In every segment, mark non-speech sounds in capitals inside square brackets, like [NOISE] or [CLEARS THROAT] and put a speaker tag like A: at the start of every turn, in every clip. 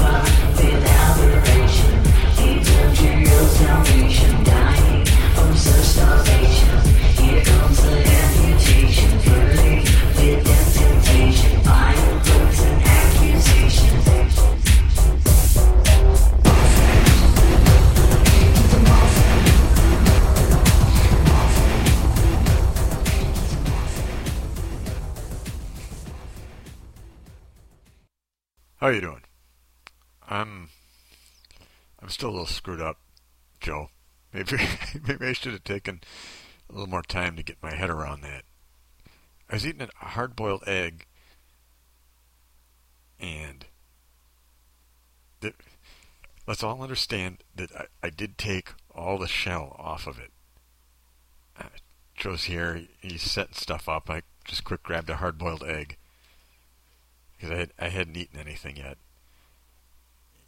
A: How Maybe [LAUGHS] maybe I should have taken a little more time to get my head around that. I was eating a hard-boiled egg, and let's all understand that I, I did take all the shell off of it. Uh, Joe's here. He's setting stuff up. I just quick grabbed a hard-boiled egg because I had I hadn't eaten anything yet,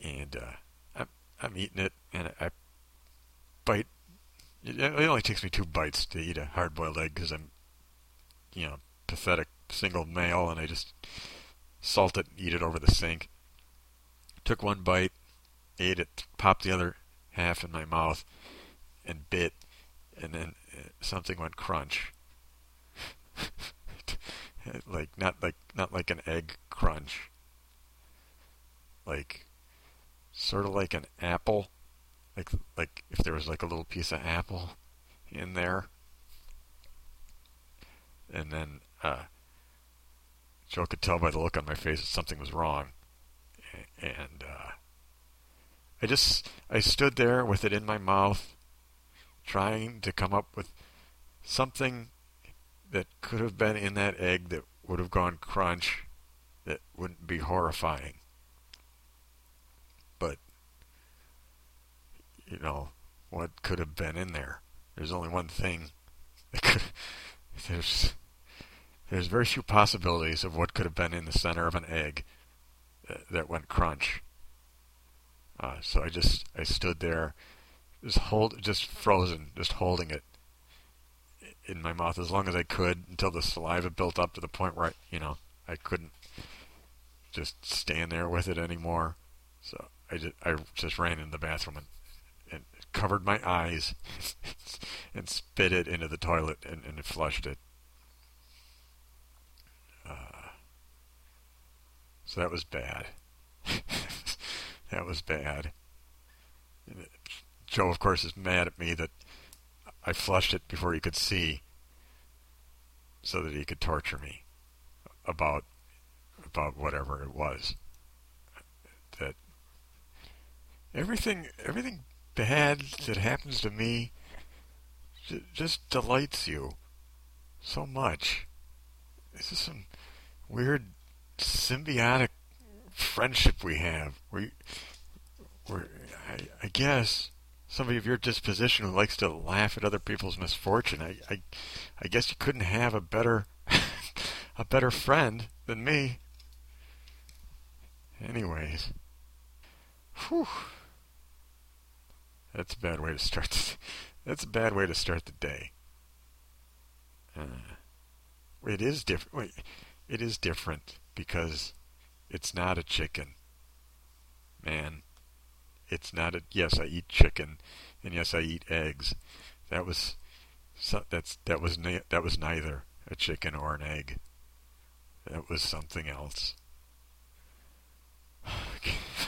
A: and uh, I'm I'm eating it, and I, bite. It, it only takes me two bites to eat a hard-boiled egg because I'm, you know, pathetic single male, and I just salt it and eat it over the sink. Took one bite, ate it, popped the other half in my mouth, and bit, and then uh, something went crunch. [LAUGHS] like not like not like an egg crunch. Like sort of like an apple. Like like if there was like a little piece of apple in there. And then uh, Joe could tell by the look on my face that something was wrong. And uh, I just I stood there with it in my mouth, trying to come up with something that could have been in that egg that would have gone crunch that wouldn't be horrifying. But, you know, what could have been in there? There's only one thing [LAUGHS] that could. There's, there's very few possibilities of what could have been in the center of an egg that, went crunch. Uh, so I just I stood there, just hold, just frozen, just holding it in my mouth as long as I could until the saliva built up to the point where I, you know I couldn't just stand there with it anymore. So I just I just ran in the bathroom and covered my eyes [LAUGHS] and spit it into the toilet and, and flushed it. Uh, so that was bad. [LAUGHS] that was bad. Joe, of course, is mad at me that I flushed it before he could see, so that he could torture me about about whatever it was. That everything everything bad that happens to me just delights you so much. This is some weird symbiotic friendship we have. We, we I, I guess somebody of your disposition who likes to laugh at other people's misfortune. I, I, I guess you couldn't have a better, [LAUGHS] a better friend than me. Anyways, whew. That's a bad way to start. The, that's a bad way to start the day. Uh, it is different. Wait, it is different because it's not a chicken. Man, it's not a. Yes, I eat chicken, and yes, I eat eggs. That was that's that was that was neither a chicken or an egg. That was something else. [SIGHS]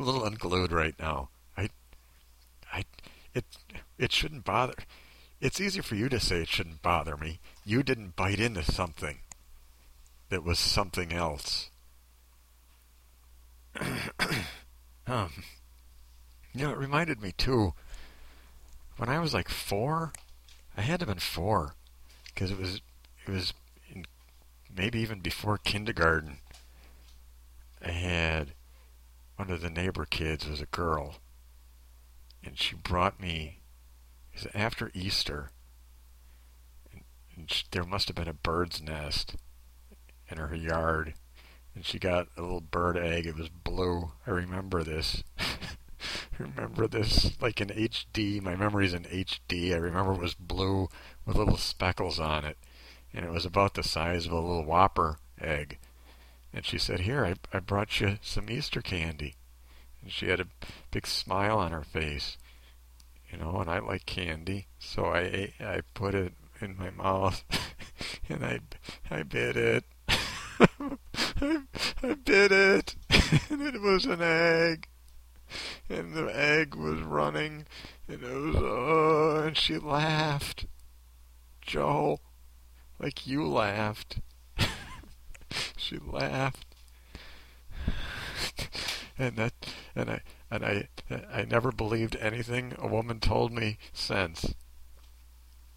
A: a little unglued right now. I, I, it, it shouldn't bother. It's easy for you to say it shouldn't bother me. You didn't bite into something that was something else. [CLEARS THROAT] um, you know, it reminded me too. When I was like four, I had to have been four, because it was it was in, maybe even before kindergarten. I had one of the neighbor kids was a girl, and she brought me. It after Easter, and, and she, there must have been a bird's nest in her yard and she got a little bird egg. It was blue. I remember this. I [LAUGHS] remember this like in HD. My memory's in HD. I remember it was blue with little speckles on it, and it was about the size of a little whopper egg. And she said, Here, I, I brought you some Easter candy. And she had a big smile on her face. You know, and I like candy, so I ate, I put it in my mouth, [LAUGHS] and I I bit it. [LAUGHS] I, I bit it, [LAUGHS] and it was an egg, and the egg was running, and it was oh, and she laughed, Joe, like you laughed. [LAUGHS] she laughed, [LAUGHS] and that, and I, and I, I never believed anything a woman told me since.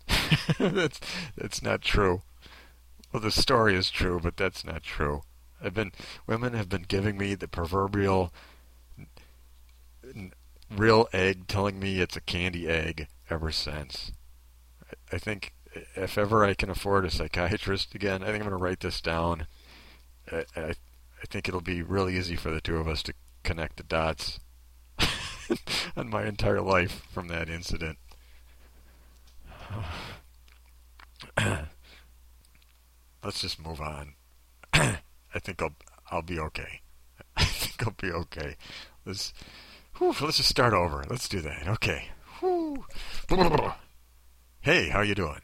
A: [LAUGHS] that's that's not true. Well, the story is true, but that's not true. I've been women have been giving me the proverbial real egg, telling me it's a candy egg ever since. I think if ever I can afford a psychiatrist again, I think I'm going to write this down. I, I, think it'll be really easy for the two of us to connect the dots [LAUGHS] on my entire life from that incident. [SIGHS] Let's just move on. [CLEARS THROAT] I think I'll I'll be okay. [LAUGHS] I think I'll be okay. Let's whew, let's just start over. Let's do that. Okay. Hey, how you doing?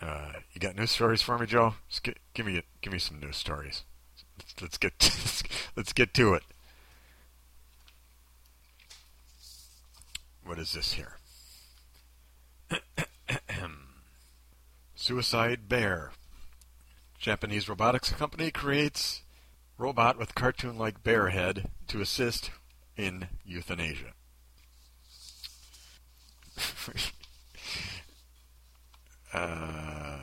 A: Uh, you got news stories for me, Joe? Get, give me give me some news stories. Let's, get [LAUGHS] let's get to it. What is this here? [COUGHS] Suicide Bear. Japanese robotics company creates robot with cartoon-like bear head to assist in euthanasia. [LAUGHS] uh,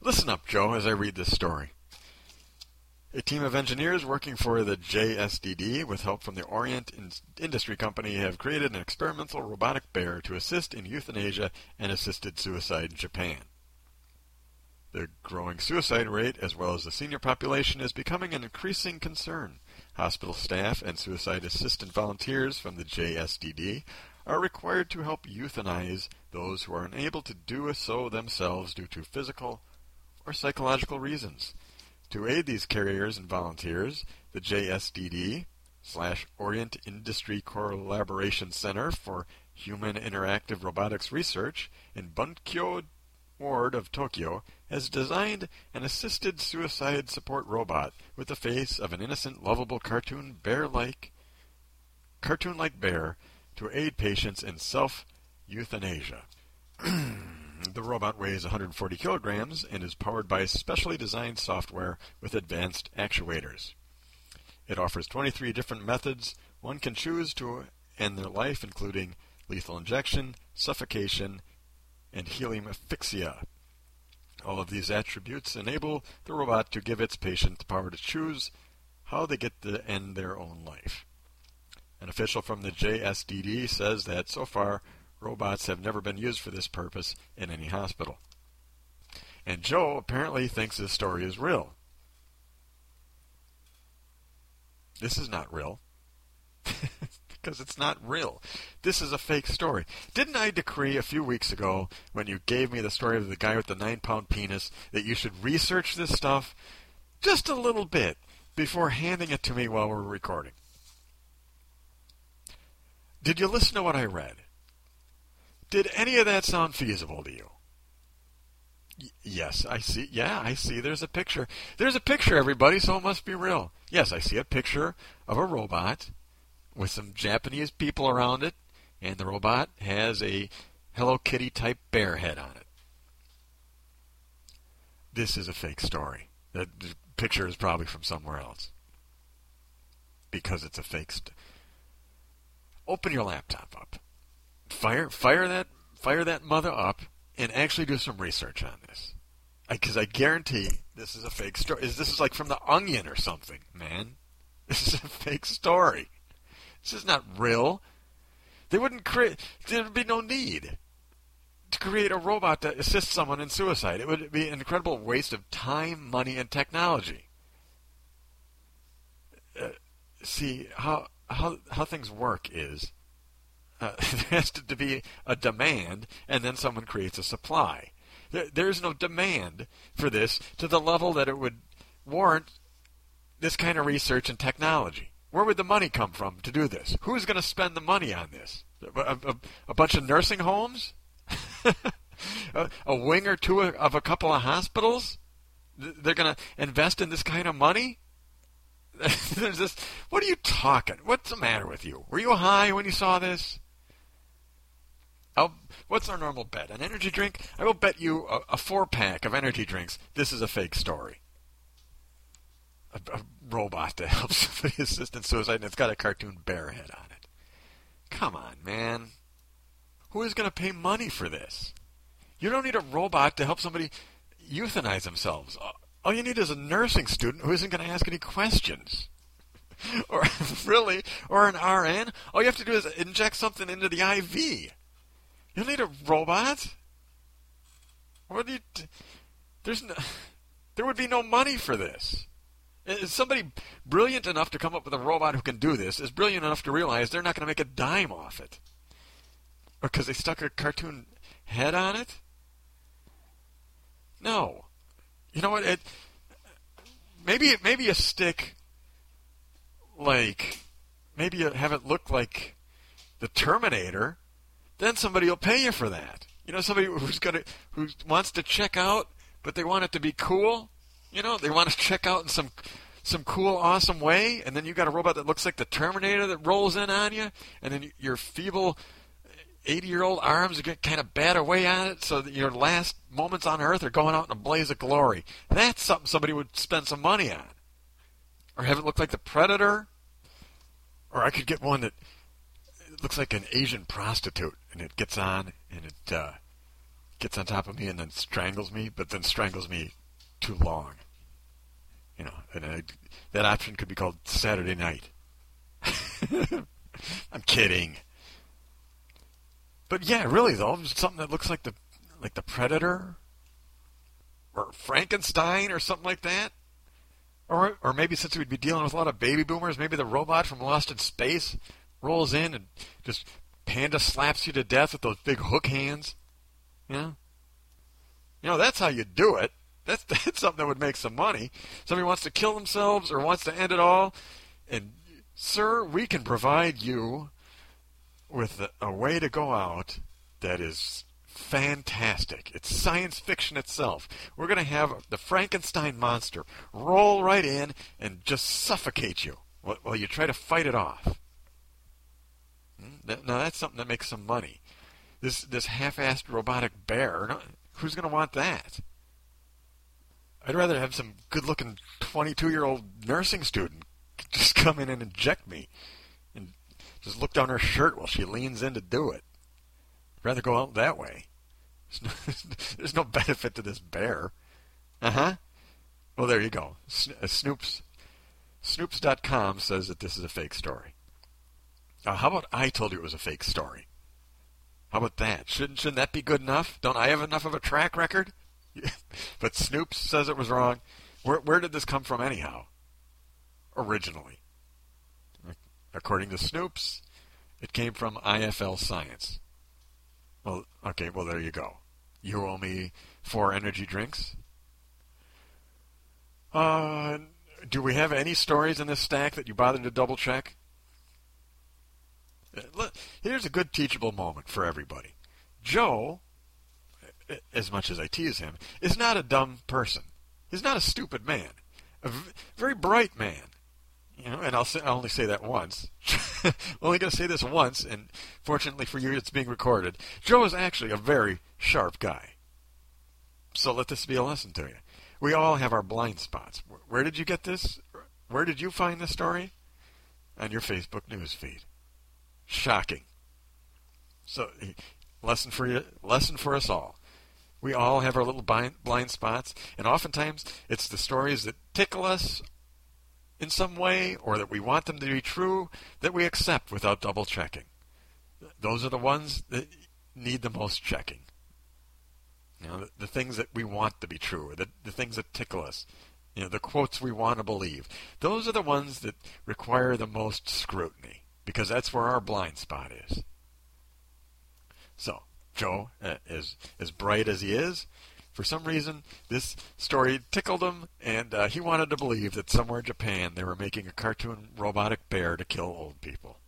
A: Listen up, Joe, as I read this story. A team of engineers working for the JSDD, with help from the Orient Industry Company, have created an experimental robotic bear to assist in euthanasia and assisted suicide in Japan. The growing suicide rate, as well as the senior population, is becoming an increasing concern. Hospital staff and suicide assistant volunteers from the JSDD are required to help euthanize those who are unable to do so themselves due to physical or psychological reasons. To aid these carriers and volunteers, the JSDD slash Orient Industry Collaboration Center for Human Interactive Robotics Research in Bunkyo Ward of Tokyo has designed an assisted suicide support robot with the face of an innocent, lovable cartoon bear-like cartoon-like bear to aid patients in self-euthanasia. [CLEARS THROAT] The robot weighs 140 kilograms and is powered by specially designed software with advanced actuators. It offers 23 different methods one can choose to end their life, including lethal injection, suffocation, and helium asphyxia. All of these attributes enable the robot to give its patient the power to choose how they get to end their own life. An official from the JSDD says that so far Robots have never been used for this purpose in any hospital. And Joe apparently thinks this story is real. This is not real. [LAUGHS] because it's not real. This is a fake story. Didn't I decree a few weeks ago, when you gave me the story of the guy with the nine pound penis, that you should research this stuff just a little bit before handing it to me while we're recording? Did you listen to what I read? Did any of that sound feasible to you? Y- yes, I see. Yeah, I see. There's a picture. There's a picture, everybody, so it must be real. Yes, I see a picture of a robot with some Japanese people around it, and the robot has a Hello Kitty type bear head on it. This is a fake story. The picture is probably from somewhere else. Because it's a fake. Open your laptop up fire fire that fire that mother up and actually do some research on this. Because I, I, guarantee this is a fake story. This is like from the Onion or something, man. [LAUGHS] This is a fake story. This is not real. They wouldn't create. There'd be no need to create a robot to assist someone in suicide. It would be an incredible waste of time, money, and technology. Uh, see how how how things work is uh, [LAUGHS] there has to be a demand, and then someone creates a supply. There's no demand for this to the level that it would warrant this kind of research and technology. Where would the money come from to do this? Who's going to spend the money on this? A, a, a bunch of nursing homes? [LAUGHS] a, a, wing or two of a couple of hospitals? They're going to invest in this kind of money? [LAUGHS] There's this. What are you talking? What's the matter with you? Were you high when you saw this? I'll, what's our normal bet? An energy drink? I will bet you a, a four pack of energy drinks. This is a fake story. A, a robot to help [LAUGHS] somebody assist suicide, and it's got a cartoon bear head on it. Come on, man. Who is going to pay money for this? You don't need a robot to help somebody euthanize themselves. All you need is a nursing student who isn't going to ask any questions. [LAUGHS] or [LAUGHS] really, or an RN. All you have to do is inject something into the IV. You need a robot. What do you? T- there's no, there would be no money for this. Is somebody brilliant enough to come up with a robot who can do this is brilliant enough to realize they're not going to make a dime off it. Or because they stuck a cartoon head on it? No. You know what? It maybe maybe a stick like maybe have it look like the Terminator. Then somebody will pay you for that. You know, somebody who's gonna who wants to check out, but they want it to be cool. You know, they want to check out in some some cool, awesome way, and then you got a robot that looks like the Terminator that rolls in on you, and then your feeble 80 year old arms are kind of bat away on it so that your last moments on earth are going out in a blaze of glory. That's something somebody would spend some money on. Or have it look like the Predator. Or I could get one that looks like an Asian prostitute and it gets on and it uh, gets on top of me and then strangles me, but then strangles me too long. You know, and I, that option could be called Saturday Night. [LAUGHS] I'm kidding. But yeah, really though, something that looks like the like the Predator or Frankenstein or something like that. Or or maybe since we'd be dealing with a lot of baby boomers, maybe the robot from Lost in Space rolls in and just panda slaps you to death with those big hook hands. You know? You know, that's how you do it. That's [LAUGHS] that's something that would make some money. Somebody wants to kill themselves or wants to end it all, and sir, we can provide you with a way to go out that is fantastic. It's science fiction itself. We're going to have the Frankenstein monster roll right in and just suffocate you while you try to fight it off. Now that's something that makes some money. This this half-assed robotic bear. Who's going to want that? I'd rather have some good-looking 22-year-old nursing student [LAUGHS] just come in and inject me and just look down her shirt while she leans in to do it. I'd rather go out that way. There's no, [LAUGHS] there's no benefit to this bear. Uh huh. Well, there you go. Uh, Snopes. Snopes.com says that this is a fake story. How about I told you it was a fake story? How about that? Shouldn't shouldn't that be good enough? Don't I have enough of a track record? [LAUGHS] but Snopes says it was wrong. Where where did this come from anyhow? Originally. According to Snopes, it came from IFL Science. Well, okay, well, there you go. You owe me four energy drinks. Uh, do we have any stories in this stack that you bothered to double check? Here's a good teachable moment for everybody. Joe, as much as I tease him, is not a dumb person. He's not a stupid man. A very bright man. You know, and I'll, say, I'll only say that once. I'm [LAUGHS] only going to say this once, and fortunately for you, it's being recorded. Joe is actually a very sharp guy. So let this be a lesson to you. We all have our blind spots. Where did you get this? Where did you find this story? On your Facebook news feed. Shocking. So, lesson for you, lesson for us all. We all have our little blind, blind spots, and oftentimes it's the stories that tickle us in some way or that we want them to be true that we accept without double checking. Those are the ones that need the most checking. You know, the, the things that we want to be true, the, the things that tickle us, you know, the quotes we want to believe. Those are the ones that require the most scrutiny because that's where our blind spot is. So, Joe, uh, as as bright as he is, For some reason, this story tickled him, and uh, he wanted to believe that somewhere in Japan they were making a cartoon robotic bear to kill old people.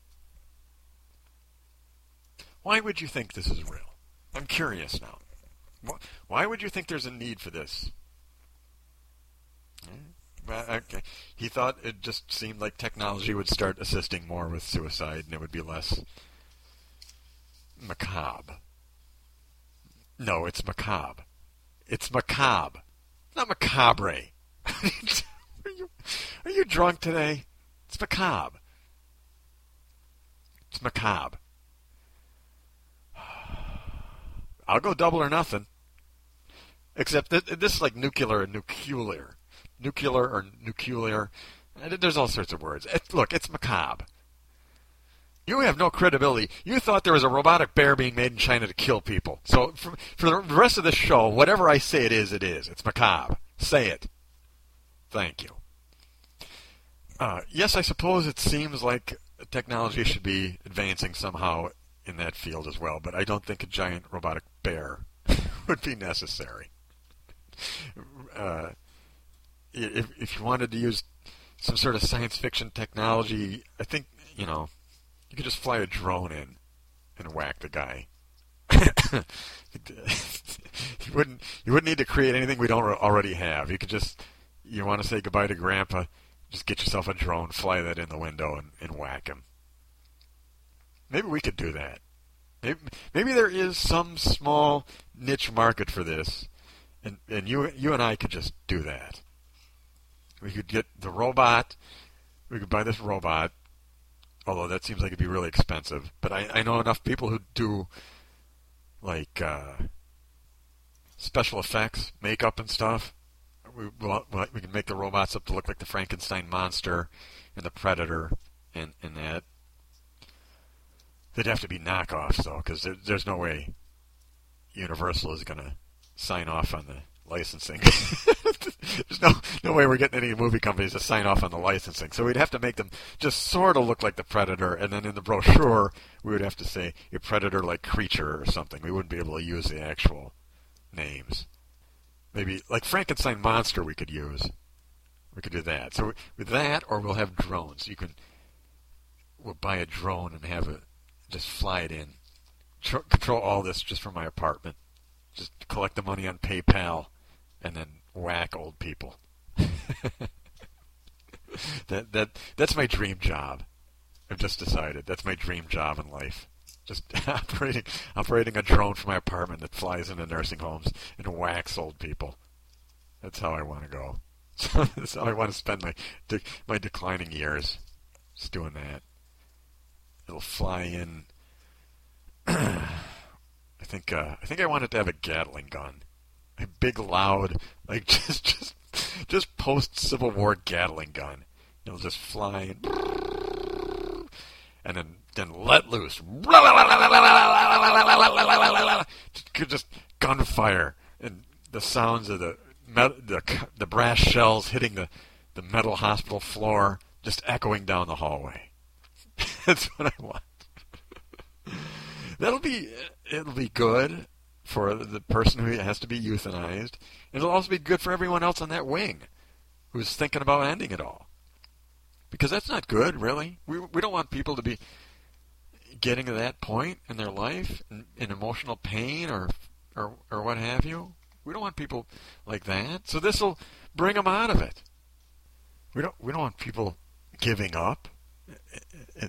A: Why would you think this is real? I'm curious now. Why would you think there's a need for this? Uh, okay. He thought it just seemed like technology would start assisting more with suicide and it would be less macabre. No, it's macabre. It's macabre. Not macabre. [LAUGHS] are, you, are you drunk today? It's macabre. It's macabre. [SIGHS] I'll go double or nothing. Except that this is like nuclear and nuclear nuclear or nuclear. There's all sorts of words. It, look, it's macabre. You have no credibility. You thought there was a robotic bear being made in China to kill people. So for, for the rest of the show, whatever I say it is, it is. It's macabre. Say it. Thank you. Uh, yes, I suppose it seems like technology should be advancing somehow in that field as well, but I don't think a giant robotic bear [LAUGHS] would be necessary. Uh, if if you wanted to use some sort of science fiction technology, I think you know you could just fly a drone in and whack the guy. [LAUGHS] you wouldn't you wouldn't need to create anything we don't already have. You could just you want to say goodbye to Grandpa, just get yourself a drone, fly that in the window, and, and whack him. Maybe we could do that. Maybe, maybe there is some small niche market for this, and and you you and I could just do that. We could get the robot. We could buy this robot, although that seems like it'd be really expensive. But I, I know enough people who do like uh, special effects, makeup, and stuff. We we can make the robots up to look like the Frankenstein monster and the Predator and and that. They'd have to be knockoffs though, because there, there's no way Universal is going to sign off on the licensing. [LAUGHS] There's no no way we're getting any movie companies to sign off on the licensing. So we'd have to make them just sort of look like the Predator, and then in the brochure we would have to say a Predator-like creature or something. We wouldn't be able to use the actual names. Maybe like Frankenstein monster we could use. We could do that. So with that, or we'll have drones. You can we'll buy a drone and have it just fly it in. Control all this just from my apartment. Just collect the money on PayPal and then whack old people. [LAUGHS] that that that's my dream job. I've just decided that's my dream job in life. Just [LAUGHS] operating operating a drone from my apartment that flies into nursing homes and whacks old people. That's how I want to go. [LAUGHS] that's how I want to spend my de- my declining years. Just doing that. It'll fly in. [CLEARS THROAT] I think uh, I think I wanted to have a Gatling gun a big, loud, like [LAUGHS] just just just post Civil War Gatling gun. It'll just fly and then then let loose. Just gunfire and the sounds of the the the brass shells hitting the the metal hospital floor just echoing down the hallway. [LAUGHS] That's what I want. That'll be it'll be good for the person who has to be euthanized. It'll also be good for everyone else on that wing who's thinking about ending it all. Because that's not good, really. We, we don't want people to be getting to that point in their life in, in emotional pain or, or, or what have you. We don't want people like that. So this will bring them out of it. We don't, we don't want people giving up eh, eh,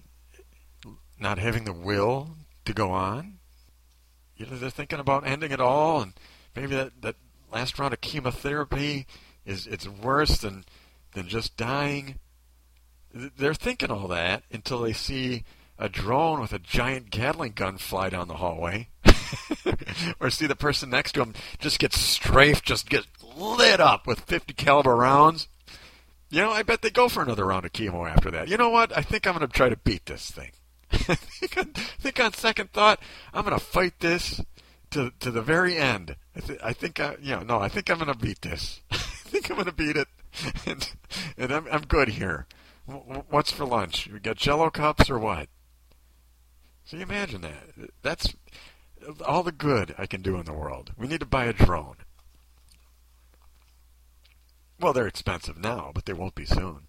A: eh, not having the will to go on you know, they're thinking about ending it all, and maybe that, that last round of chemotherapy is it's worse than than just dying. They're thinking all that until they see a drone with a giant Gatling gun fly down the hallway, [LAUGHS] or see the person next to them just get strafed, just get lit up with 50 caliber rounds. You know, I bet they go for another round of chemo after that. You know what? I think I'm going to try to beat this thing. [LAUGHS] Think, on, think on second thought, I'm going to fight this to to the very end. I, th- I think I, you know, no, I think I'm going to beat this. [LAUGHS] I think I'm going to beat it, [LAUGHS] and and I'm I'm good here. What's for lunch? We got Jello cups or what? So you imagine that. That's all the good I can do in the world. We need to buy a drone. Well, they're expensive now, but they won't be soon.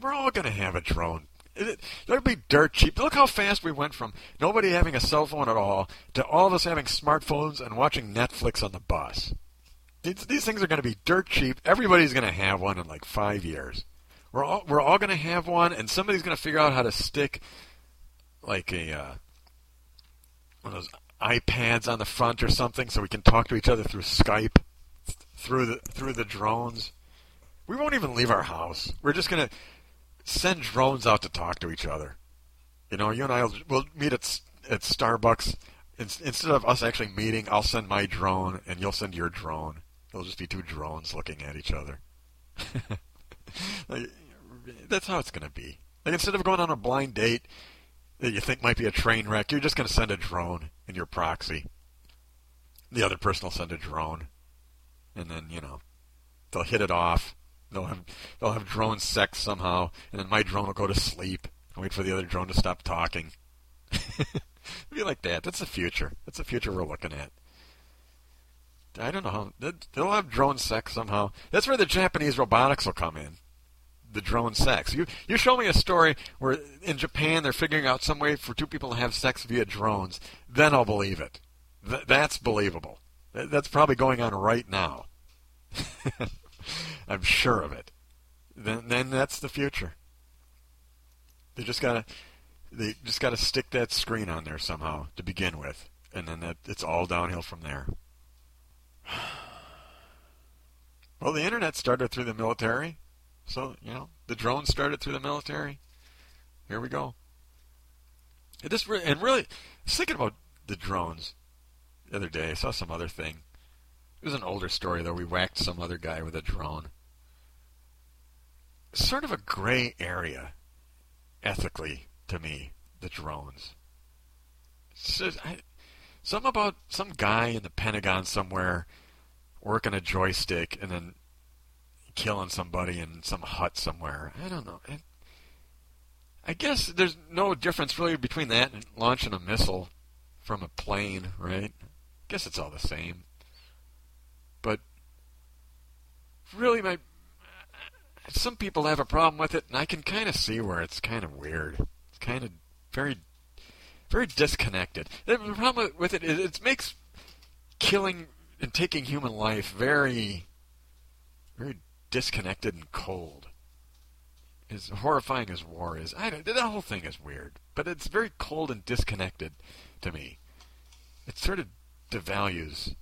A: We're all going to have a drone. It'll be dirt cheap. Look how fast we went from nobody having a cell phone at all to all of us having smartphones and watching Netflix on the bus. These, these things are going to be dirt cheap. Everybody's going to have one in like five years. We're all we're all going to have one, and somebody's going to figure out how to stick like a uh, one of those iPads on the front or something, so we can talk to each other through Skype, through the through the drones. We won't even leave our house. We're just going to send drones out to talk to each other. You know, you and I will we'll meet at at Starbucks. Instead of us actually meeting, I'll send my drone and you'll send your drone. It'll just be two drones looking at each other. [LAUGHS] like, that's how it's going to be. Like instead of going on a blind date that you think might be a train wreck, you're just going to send a drone in your proxy. The other person will send a drone, and then you know they'll hit it off. They'll have they'll have drone sex somehow, and then my drone will go to sleep and wait for the other drone to stop talking. [LAUGHS] Be like that. That's the future. That's the future we're looking at. I don't know how they'll have drone sex somehow. That's where the Japanese robotics will come in. The drone sex. You you show me a story where in Japan they're figuring out some way for two people to have sex via drones, then I'll believe it. Th- that's believable. That's probably going on right now. [LAUGHS] I'm sure of it. Then then that's the future. They just gotta they just gotta stick that screen on there somehow to begin with, and then that it's all downhill from there. [SIGHS] Well, the internet started through the military, so you know the drones started through the military. Here we go. And This and really thinking about the drones the other day. I saw some other thing. It was an older story though. We whacked some other guy with a drone. Sort of a gray area, ethically, to me. The drones. So, I, some about some guy in the Pentagon somewhere working a joystick and then killing somebody in some hut somewhere. I don't know. I guess there's no difference really between that and launching a missile from a plane, right? I guess it's all the same. But really, my some people have a problem with it, and I can kind of see where it's kind of weird. It's kind of very, very disconnected. The problem with it is it makes killing and taking human life very, very disconnected and cold. As horrifying as war is, I don't, the whole thing is weird, but it's very cold and disconnected to me. It sort of devalues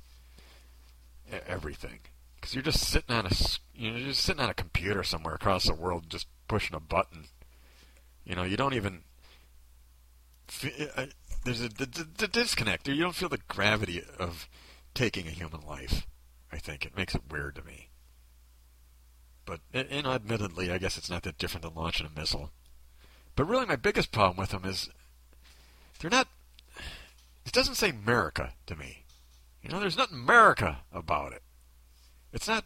A: everything because you're just sitting on a you're just sitting on a computer somewhere across the world just pushing a button. You know, you don't even uh, there's a, the disconnect. You don't feel the gravity of taking a human life. I think it makes it weird to me. But and admittedly, I guess it's not that different than launching a missile. But really, my biggest problem with them is they're not. It doesn't say America to me. You know, there's nothing America about it. It's not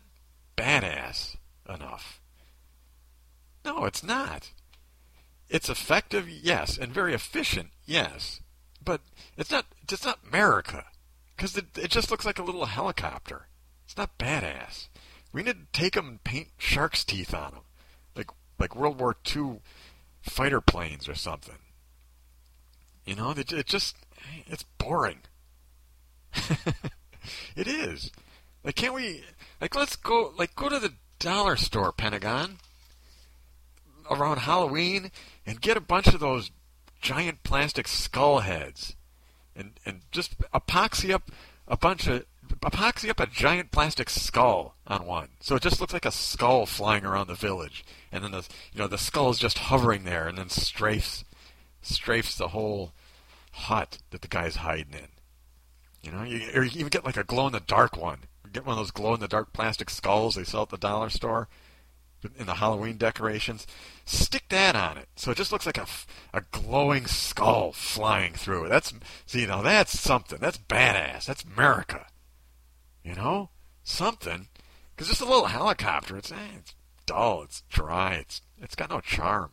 A: badass enough. No, it's not. It's effective, yes, and very efficient, yes, but it's not. It's not America. Because it, it just looks like a little helicopter. It's not badass. We need to take them and paint shark's teeth on them. Like, like World War II fighter planes or something. You know, it, it just, it's boring. [LAUGHS] it is. Like, can't we, like, let's go, like, go to the dollar store, Pentagon, around Halloween, and get a bunch of those giant plastic skull heads and and just epoxy up a bunch of epoxy up a giant plastic skull on one, so it just looks like a skull flying around the village, and then the you know the skull is just hovering there, and then strafes strafes the whole hut that the guy's hiding in. You know, you, or you even get like a glow in the dark one. Get one of those glow in the dark plastic skulls they sell at the dollar store in the Halloween decorations, stick that on it. So it just looks like a, a glowing skull flying through it. That's, see, you know, that's something. That's badass. That's America. You know? Something. Because just a little helicopter, it's, eh, it's dull, it's dry, it's, it's got no charm.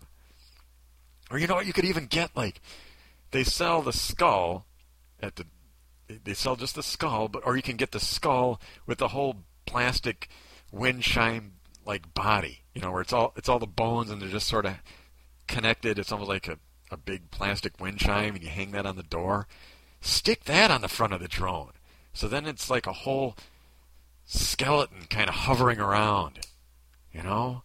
A: Or you know what? You could even get, like, they sell the skull at the, they sell just the skull, but, or you can get the skull with the whole plastic wind chime like body, you know, where it's all it's all the bones and they're just sort of connected. It's almost like a, a big plastic wind chime, and you hang that on the door. Stick that on the front of the drone, so then it's like a whole skeleton kind of hovering around, you know.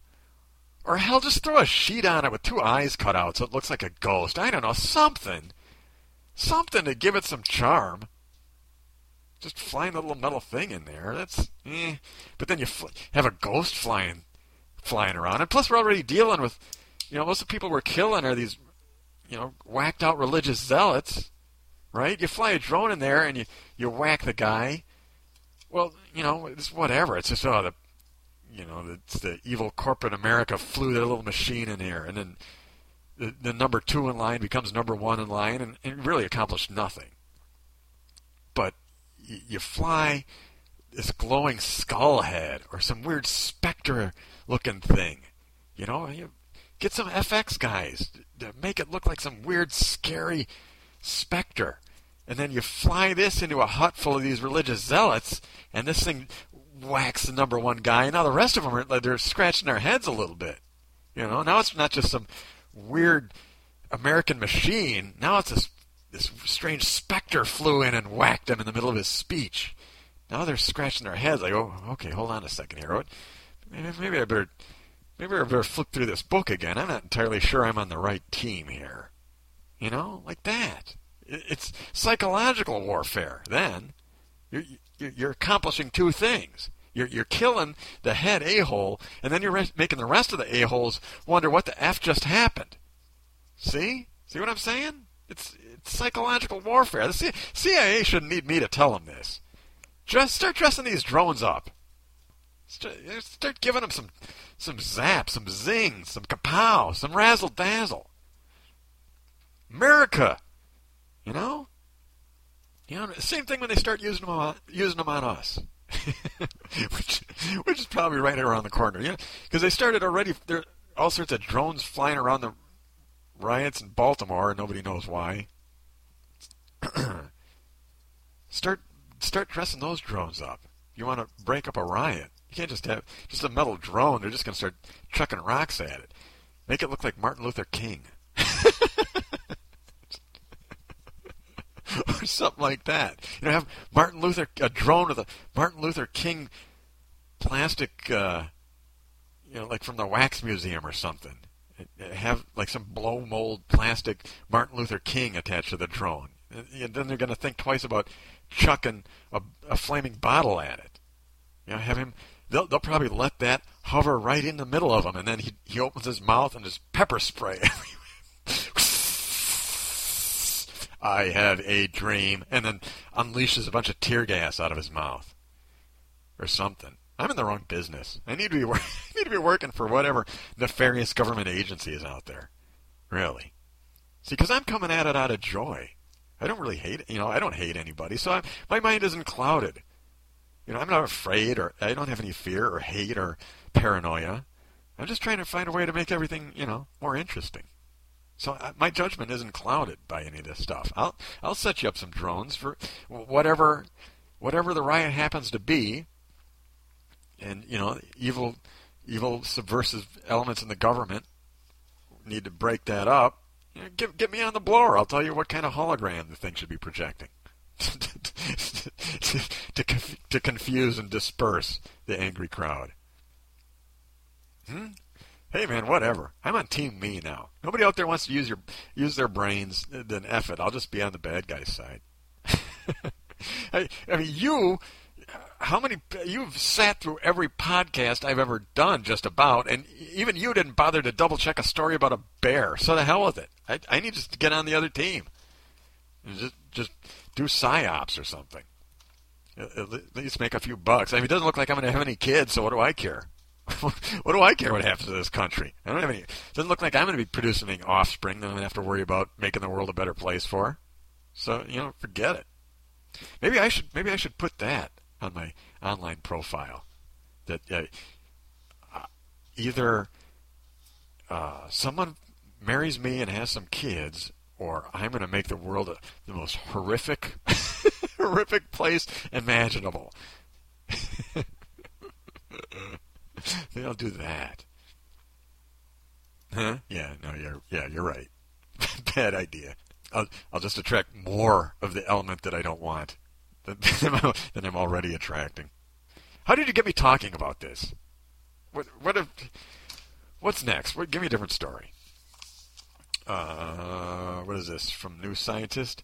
A: Or hell, just throw a sheet on it with two eyes cut out so it looks like a ghost. I don't know, something. Something to give it some charm. Just flying a little metal thing in there. That's eh. But then you fl- have a ghost flying, flying around, and plus we're already dealing with, you know, most of the people we're killing are these, you know, whacked out religious zealots, right? You fly a drone in there and you you whack the guy. Well, you know, it's whatever. It's just oh the, you know, it's the evil corporate America flew their little machine in here, and then the, the number two in line becomes number one in line, and, and really accomplished nothing. But you fly this glowing skull head or some weird specter looking thing. You know, you get some FX guys to make it look like some weird, scary specter. And then you fly this into a hut full of these religious zealots, and this thing whacks the number one guy. And now the rest of them are they're scratching their heads a little bit. You know, now it's not just some weird American machine. Now it's this this strange specter flew in and whacked him in the middle of his speech. Now they're scratching their heads like, oh, okay, hold on a second here. Maybe, maybe I better, maybe I better flip through this book again. I'm not entirely sure I'm on the right team here. You know, like that. It's psychological warfare. Then you're you're accomplishing two things. You're you're killing the head a hole, and then you're making the rest of the a holes wonder what the f just happened. See, see what I'm saying? It's psychological warfare. The CIA shouldn't need me to tell them this. Just start dressing these drones up. Start giving them some, some zap, some zing, some kapow, some razzle dazzle. America, you know. You know, same thing when they start using them on using them on us, [LAUGHS] which which is probably right around the corner. Yeah, because they started already. There are all sorts of drones flying around the riots in Baltimore, and nobody knows why. [CLEARS THROAT] start start dressing those drones up. You want to break up a riot. You can't just have just a metal drone. They're just going to start chucking rocks at it. Make it look like Martin Luther King. [LAUGHS] or something like that. You know, have Martin Luther a drone with a Martin Luther King plastic, uh, you know, like from the wax museum or something. Have like some blow mold plastic Martin Luther King attached to the drone and then they're going to think twice about chucking a, a, flaming bottle at it. You know, have him. They'll, they'll probably let that hover right in the middle of him, and then he he opens his mouth and just pepper spray. [LAUGHS] I have a dream, and then unleashes a bunch of tear gas out of his mouth, or something. I'm in the wrong business. I need to be [LAUGHS] I need to be working for whatever nefarious government agency is out there. Really. See, because I'm coming at it out of joy. I don't really hate, you know, I don't hate anybody, so I'm, my mind isn't clouded. You know, I'm not afraid, or I don't have any fear, or hate, or paranoia. I'm just trying to find a way to make everything, you know, more interesting. So uh, my judgment isn't clouded by any of this stuff. I'll I'll set you up some drones for whatever whatever the riot happens to be. And you know, evil evil subversive elements in the government need to break that up. Get, get me on the blower. I'll tell you what kind of hologram the thing should be projecting. [LAUGHS] to, to, to confuse and disperse the angry crowd. Hmm? Hey man, whatever. I'm on team me now. Nobody out there wants to use your use their brains. Then F it. I'll just be on the bad guy's side. [LAUGHS] I, I mean, you how many you've sat through every podcast I've ever done just about and even you didn't bother to double check a story about a bear. So the hell with it. I, I need to get on the other team. Just just do psyops or something. At least make a few bucks. I mean it doesn't look like I'm going to have any kids so what do I care? [LAUGHS] What do I care what happens to this country? I don't have any it doesn't look like I'm going to be producing any offspring that I'm going to have to worry about making the world a better place for. So you know forget it. Maybe I should maybe I should put that on my online profile that uh, uh, either uh, someone marries me and has some kids, or I'm going to make the world a, the most horrific, [LAUGHS] horrific place imaginable. [LAUGHS] I'll do that. Huh? Yeah, no, you're yeah, you're right. [LAUGHS] Bad idea. I'll I'll just attract more of the element that I don't want than, [LAUGHS] I'm already attracting. How did you get me talking about this? What what if what's next? What, give me a different story. Uh, what is this from New Scientist?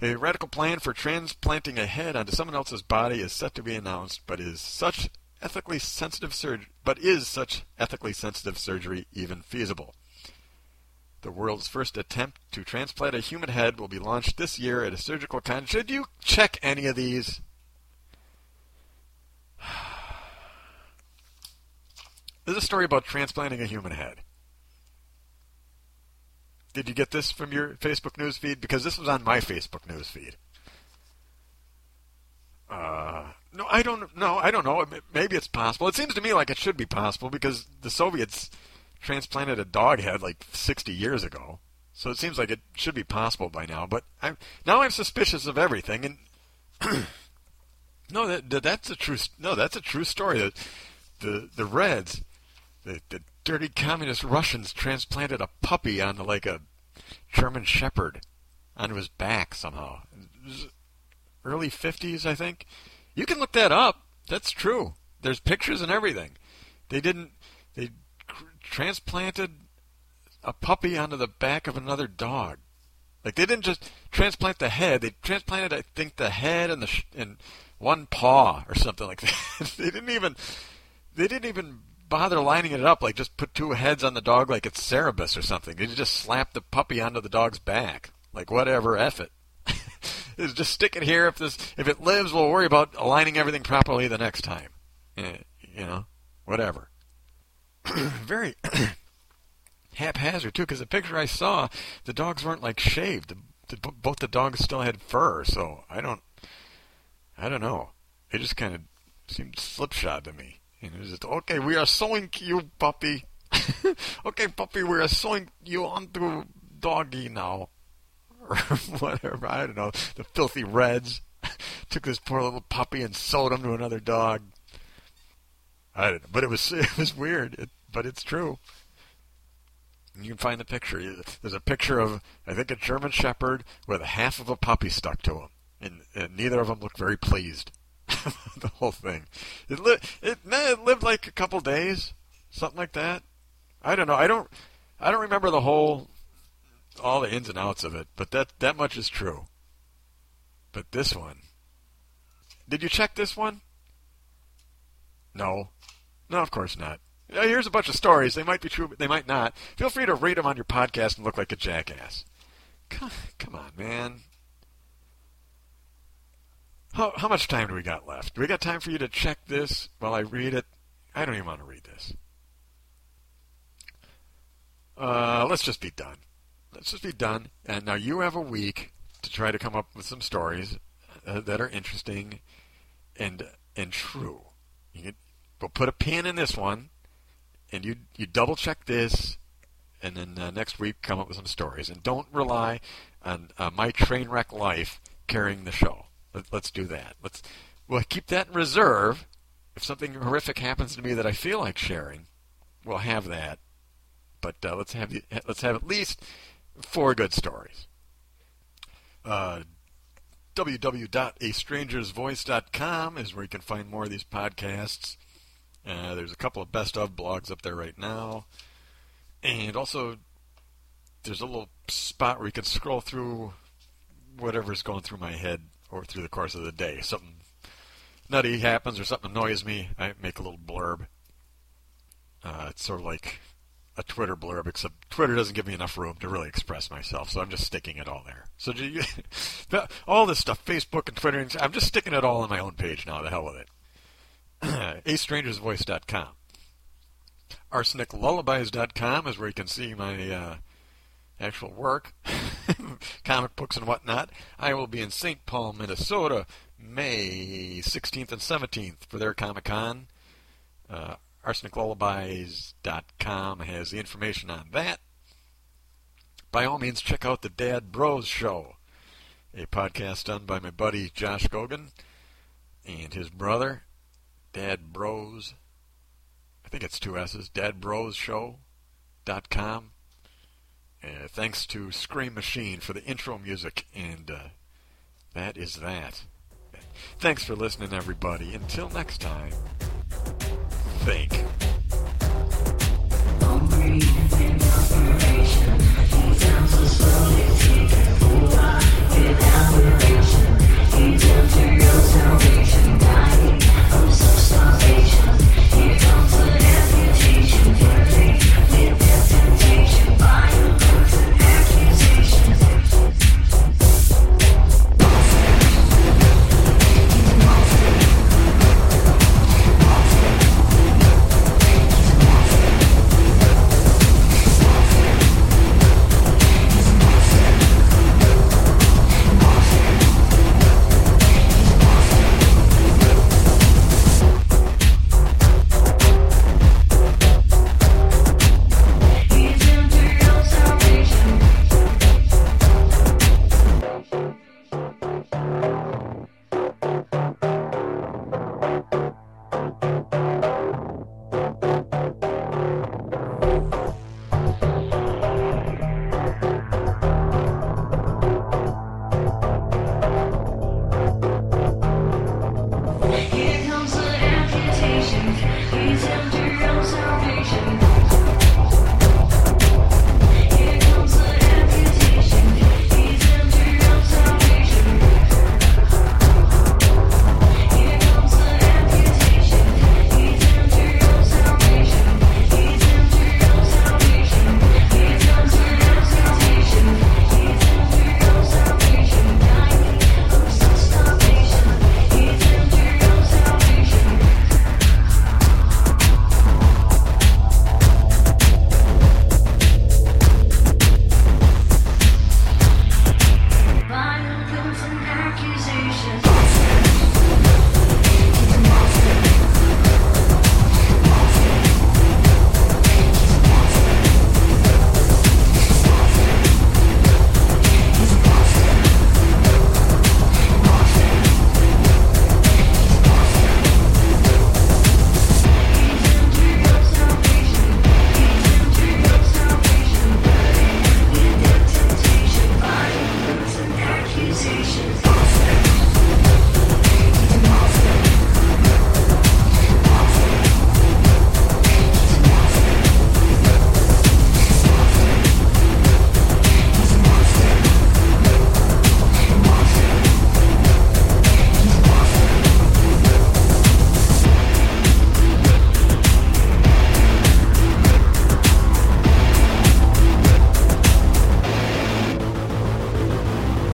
A: A radical plan for transplanting a head onto someone else's body is set to be announced, but is such ethically sensitive but is such ethically sensitive surgery even feasible? The world's first attempt to transplant a human head will be launched this year at a surgical con. Should you check any of these? [SIGHS] There's a story about transplanting a human head. Did you get this from your Facebook news feed? Because this was on my Facebook news feed. Uh, no, I don't. No, I don't know. Maybe it's possible. It seems to me like it should be possible because the Soviets transplanted a dog head like 60 years ago. So it seems like it should be possible by now. But I'm now I'm suspicious of everything. And [CLEARS THROAT] no, that, that, that's a true. No, that's a true story. That the the Reds, the, the dirty communist Russians transplanted a puppy onto like a German Shepherd onto his back somehow early 50s, I think. You can look that up. That's true. There's pictures and everything. They didn't. They transplanted a puppy onto the back of another dog. Like they didn't just transplant the head. They transplanted, I think, the head and the sh- and one paw or something like [LAUGHS] that. they didn't even. They didn't even bother lining it up. Like just put two heads on the dog like it's Cerberus or something. They just slapped the puppy onto the dog's back. Like whatever, F it [LAUGHS] is just stick it here. If this, if it lives, we'll worry about aligning everything properly the next time. Eh, you know, whatever. [COUGHS] Very [COUGHS] haphazard too, because the picture I saw, the dogs weren't like shaved. The, the, both the dogs still had fur, so I don't, I don't know. It just kind of seemed slipshod to me. It was just okay. We are sewing you, puppy. [LAUGHS] okay, puppy, we are sewing you onto doggy now or [LAUGHS] whatever. I don't know. The filthy Reds [LAUGHS] took this poor little puppy and sold him to another dog. I don't know, but it was [LAUGHS] it was weird. It, but it's true. You can find the picture. There's a picture of I think a German Shepherd with half of a puppy stuck to him, and, and neither of them looked very pleased. [LAUGHS] the whole thing. It, li- it it lived like a couple days, something like that. I don't know. I don't I don't remember the whole all the ins and outs of it, but that that much is true. But this one, did you check this one? No, no, of course not. Here's a bunch of stories. They might be true, but they might not. Feel free to read them on your podcast and look like a jackass. Come, come on, man. How, how much time do we got left? Do we got time for you to check this while I read it? I don't even want to read this. Uh, let's just be done let's just be done. And now you have a week to try to come up with some stories uh, that are interesting and and true. You we'll put a pin in this one, and you you double check this, and then uh, next week come up with some stories. And don't rely on uh, my train wreck life carrying the show. Let, let's do that. Let's we'll keep that in reserve. If something horrific happens to me that I feel like sharing, we'll have that. But uh, let's have the, let's have at least four good stories. Uh, www.astrangersvoice.com is where you can find more of these podcasts. Uh, there's a couple of best of blogs up there right now. And also, there's a little spot where you can scroll through whatever's going through my head or through the course of the day. Something nutty happens or something annoys me, I make a little blurb. Uh, it's sort of like a Twitter blurb, except Twitter doesn't give me enough room to really express myself, so I'm just sticking it all there. So you, [LAUGHS] all this stuff, Facebook and Twitter, I'm just sticking it all on my own page now. The hell with it. [COUGHS] AstrangersVoice.com. ArsenicLullabies.com is where you can see my uh, actual work, [LAUGHS] comic books and whatnot. I will be in St. Paul, Minnesota, May 16th and 17th for their Comic Con. Uh, arseniclullabies.com has the information on that. By all means, check out the Dad Bros Show, a podcast done by my buddy Josh Gogan and his brother, Dad Bros. I think it's two S's, deadbroshow.com. Uh, thanks to Scream Machine for the intro music, and uh, that is that. Thanks for listening, everybody. Until next time, think.
B: Here